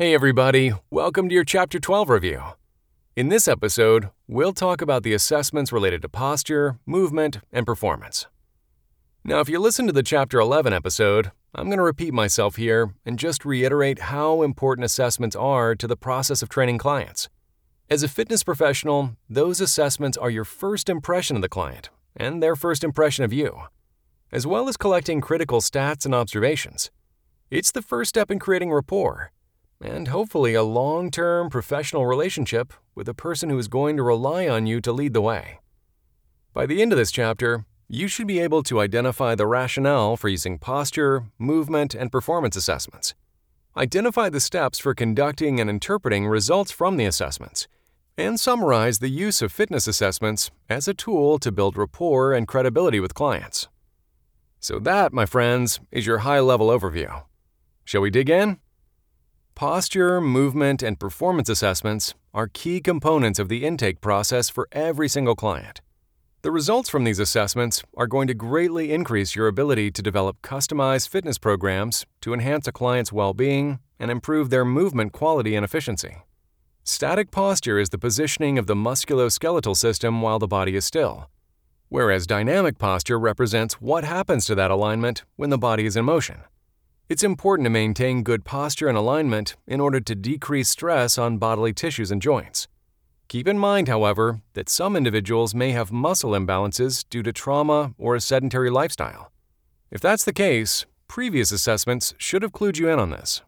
Hey everybody, welcome to your Chapter 12 review. In this episode, we'll talk about the assessments related to posture, movement, and performance. Now, if you listened to the Chapter 11 episode, I'm going to repeat myself here and just reiterate how important assessments are to the process of training clients. As a fitness professional, those assessments are your first impression of the client and their first impression of you, as well as collecting critical stats and observations. It's the first step in creating rapport and hopefully a long term professional relationship with a person who is going to rely on you to lead the way. By the end of this chapter, you should be able to identify the rationale for using posture, movement, and performance assessments. Identify the steps for conducting and interpreting results from the assessments, and summarize the use of fitness assessments as a tool to build rapport and credibility with clients. So, that, my friends, is your high level overview. Shall we dig in? Posture, movement, and performance assessments are key components of the intake process for every single client. The results from these assessments are going to greatly increase your ability to develop customized fitness programs to enhance a client's well being and improve their movement quality and efficiency. Static posture is the positioning of the musculoskeletal system while the body is still, whereas dynamic posture represents what happens to that alignment when the body is in motion. It's important to maintain good posture and alignment in order to decrease stress on bodily tissues and joints. Keep in mind, however, that some individuals may have muscle imbalances due to trauma or a sedentary lifestyle. If that's the case, previous assessments should have clued you in on this.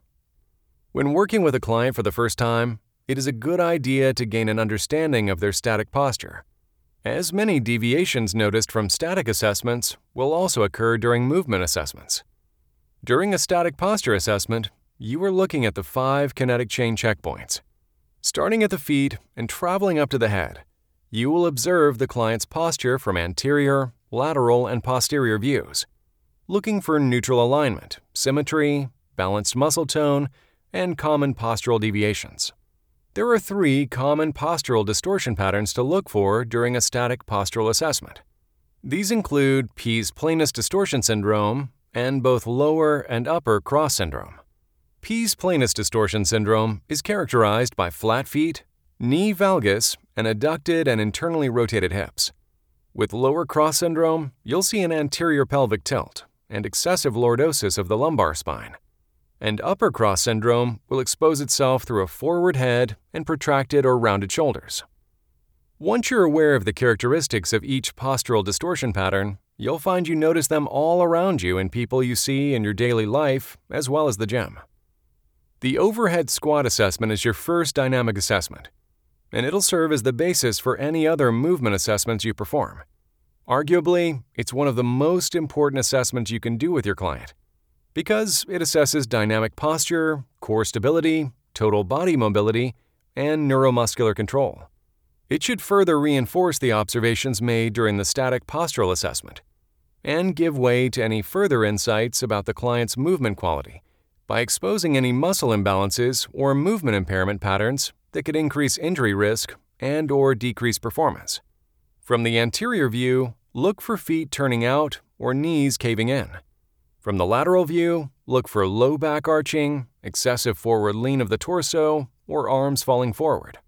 When working with a client for the first time, it is a good idea to gain an understanding of their static posture, as many deviations noticed from static assessments will also occur during movement assessments. During a static posture assessment, you are looking at the five kinetic chain checkpoints. Starting at the feet and traveling up to the head, you will observe the client's posture from anterior, lateral, and posterior views, looking for neutral alignment, symmetry, balanced muscle tone, and common postural deviations. There are three common postural distortion patterns to look for during a static postural assessment. These include pes planus distortion syndrome, and both lower and upper cross syndrome. Pes planus distortion syndrome is characterized by flat feet, knee valgus, and adducted and internally rotated hips. With lower cross syndrome, you'll see an anterior pelvic tilt and excessive lordosis of the lumbar spine. And upper cross syndrome will expose itself through a forward head and protracted or rounded shoulders. Once you're aware of the characteristics of each postural distortion pattern, you'll find you notice them all around you in people you see in your daily life as well as the gym. The overhead squat assessment is your first dynamic assessment, and it'll serve as the basis for any other movement assessments you perform. Arguably, it's one of the most important assessments you can do with your client because it assesses dynamic posture, core stability, total body mobility, and neuromuscular control. It should further reinforce the observations made during the static postural assessment and give way to any further insights about the client's movement quality by exposing any muscle imbalances or movement impairment patterns that could increase injury risk and or decrease performance. From the anterior view, look for feet turning out or knees caving in. From the lateral view, look for low back arching, excessive forward lean of the torso, or arms falling forward.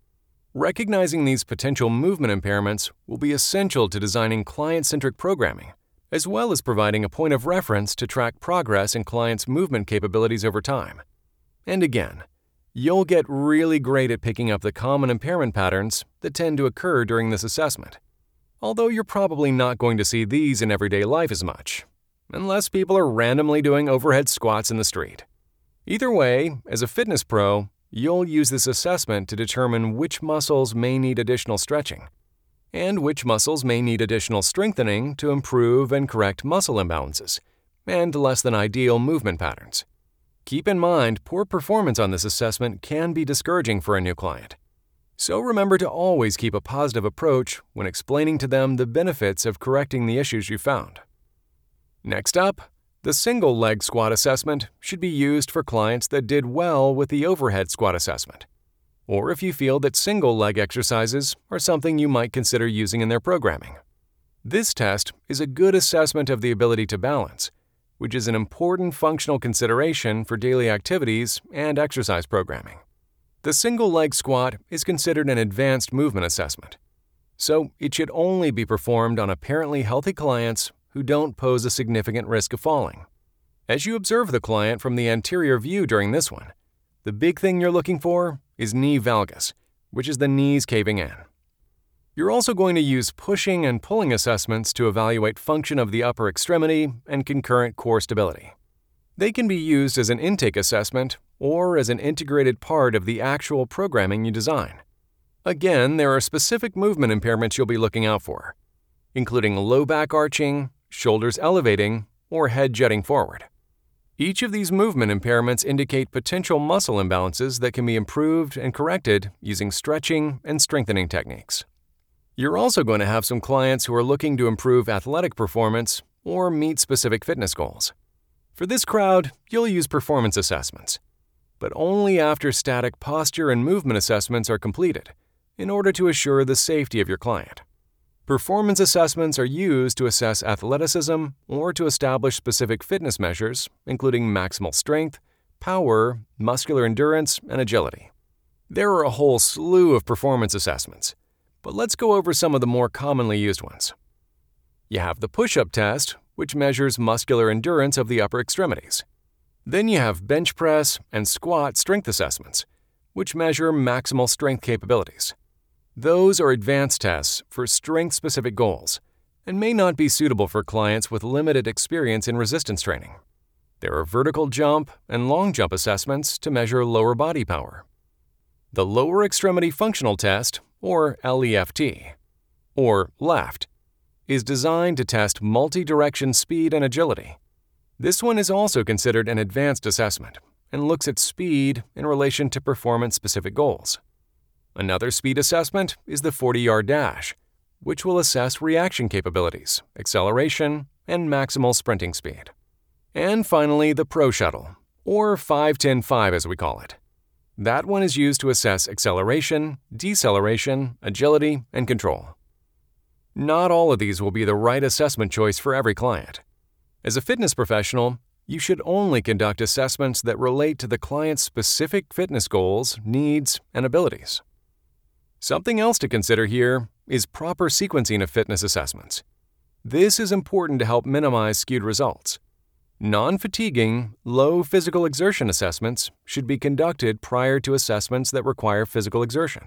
Recognizing these potential movement impairments will be essential to designing client centric programming as well as providing a point of reference to track progress in clients' movement capabilities over time. And again, you'll get really great at picking up the common impairment patterns that tend to occur during this assessment. Although you're probably not going to see these in everyday life as much, unless people are randomly doing overhead squats in the street. Either way, as a fitness pro, you'll use this assessment to determine which muscles may need additional stretching and which muscles may need additional strengthening to improve and correct muscle imbalances and less than ideal movement patterns. Keep in mind, poor performance on this assessment can be discouraging for a new client. So remember to always keep a positive approach when explaining to them the benefits of correcting the issues you found. Next up, the single leg squat assessment should be used for clients that did well with the overhead squat assessment or if you feel that single leg exercises are something you might consider using in their programming. This test is a good assessment of the ability to balance, which is an important functional consideration for daily activities and exercise programming. The single leg squat is considered an advanced movement assessment, so it should only be performed on apparently healthy clients who don't pose a significant risk of falling. As you observe the client from the anterior view during this one, the big thing you're looking for is knee valgus, which is the knees caving in. You're also going to use pushing and pulling assessments to evaluate function of the upper extremity and concurrent core stability. They can be used as an intake assessment or as an integrated part of the actual programming you design. Again, there are specific movement impairments you'll be looking out for, including low back arching, shoulders elevating, or head jutting forward. Each of these movement impairments indicate potential muscle imbalances that can be improved and corrected using stretching and strengthening techniques. You're also going to have some clients who are looking to improve athletic performance or meet specific fitness goals. For this crowd, you'll use performance assessments, but only after static posture and movement assessments are completed in order to assure the safety of your client. Performance assessments are used to assess athleticism or to establish specific fitness measures, including maximal strength, power, muscular endurance, and agility. There are a whole slew of performance assessments, but let's go over some of the more commonly used ones. You have the push up test, which measures muscular endurance of the upper extremities. Then you have bench press and squat strength assessments, which measure maximal strength capabilities. Those are advanced tests for strength specific goals and may not be suitable for clients with limited experience in resistance training. There are vertical jump and long jump assessments to measure lower body power. The Lower Extremity Functional Test, or LEFT, or LEFT, is designed to test multi direction speed and agility. This one is also considered an advanced assessment and looks at speed in relation to performance specific goals. Another speed assessment is the 40 yard dash, which will assess reaction capabilities, acceleration, and maximal sprinting speed. And finally, the Pro Shuttle, or 5-10-5 as we call it. That one is used to assess acceleration, deceleration, agility, and control. Not all of these will be the right assessment choice for every client. As a fitness professional, you should only conduct assessments that relate to the client's specific fitness goals, needs, and abilities. Something else to consider here is proper sequencing of fitness assessments. This is important to help minimize skewed results. Non fatiguing, low physical exertion assessments should be conducted prior to assessments that require physical exertion.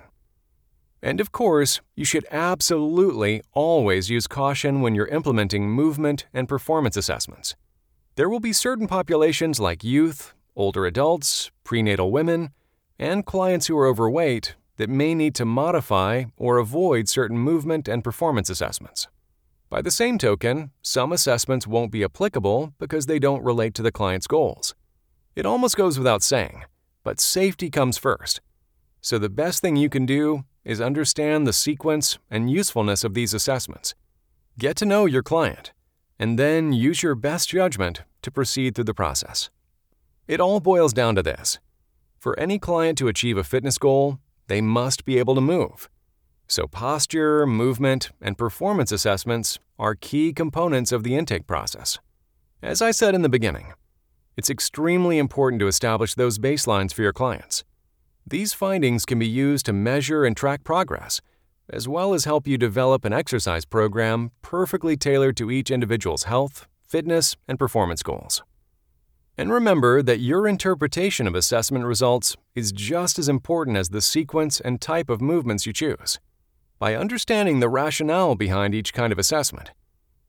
And of course, you should absolutely always use caution when you're implementing movement and performance assessments. There will be certain populations like youth, older adults, prenatal women, and clients who are overweight that may need to modify or avoid certain movement and performance assessments. By the same token, some assessments won't be applicable because they don't relate to the client's goals. It almost goes without saying, but safety comes first. So the best thing you can do is understand the sequence and usefulness of these assessments. Get to know your client, and then use your best judgment to proceed through the process. It all boils down to this. For any client to achieve a fitness goal, they must be able to move. So, posture, movement, and performance assessments are key components of the intake process. As I said in the beginning, it's extremely important to establish those baselines for your clients. These findings can be used to measure and track progress, as well as help you develop an exercise program perfectly tailored to each individual's health, fitness, and performance goals. And remember that your interpretation of assessment results is just as important as the sequence and type of movements you choose. By understanding the rationale behind each kind of assessment,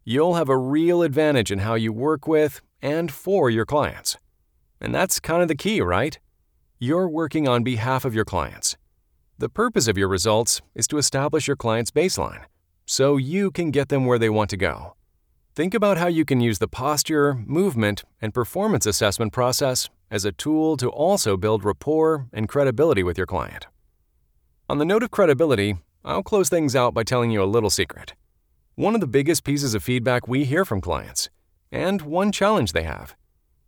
you'll have a real advantage in how you work with and for your clients. And that's kind of the key, right? You're working on behalf of your clients. The purpose of your results is to establish your client's baseline so you can get them where they want to go. Think about how you can use the posture, movement, and performance assessment process as a tool to also build rapport and credibility with your client. On the note of credibility, I'll close things out by telling you a little secret. One of the biggest pieces of feedback we hear from clients, and one challenge they have,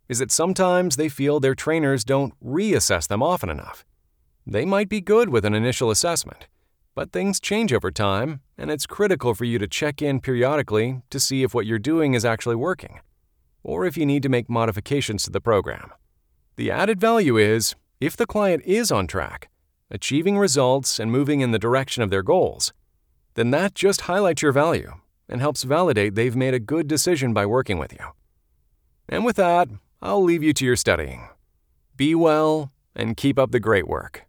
is that sometimes they feel their trainers don't reassess them often enough. They might be good with an initial assessment, but things change over time, and it's critical for you to check in periodically to see if what you're doing is actually working. or if you need to make modifications to the program. The added value is if the client is on track, achieving results and moving in the direction of their goals, then that just highlights your value and helps validate they've made a good decision by working with you. And with that, I'll leave you to your studying. Be well and keep up the great work.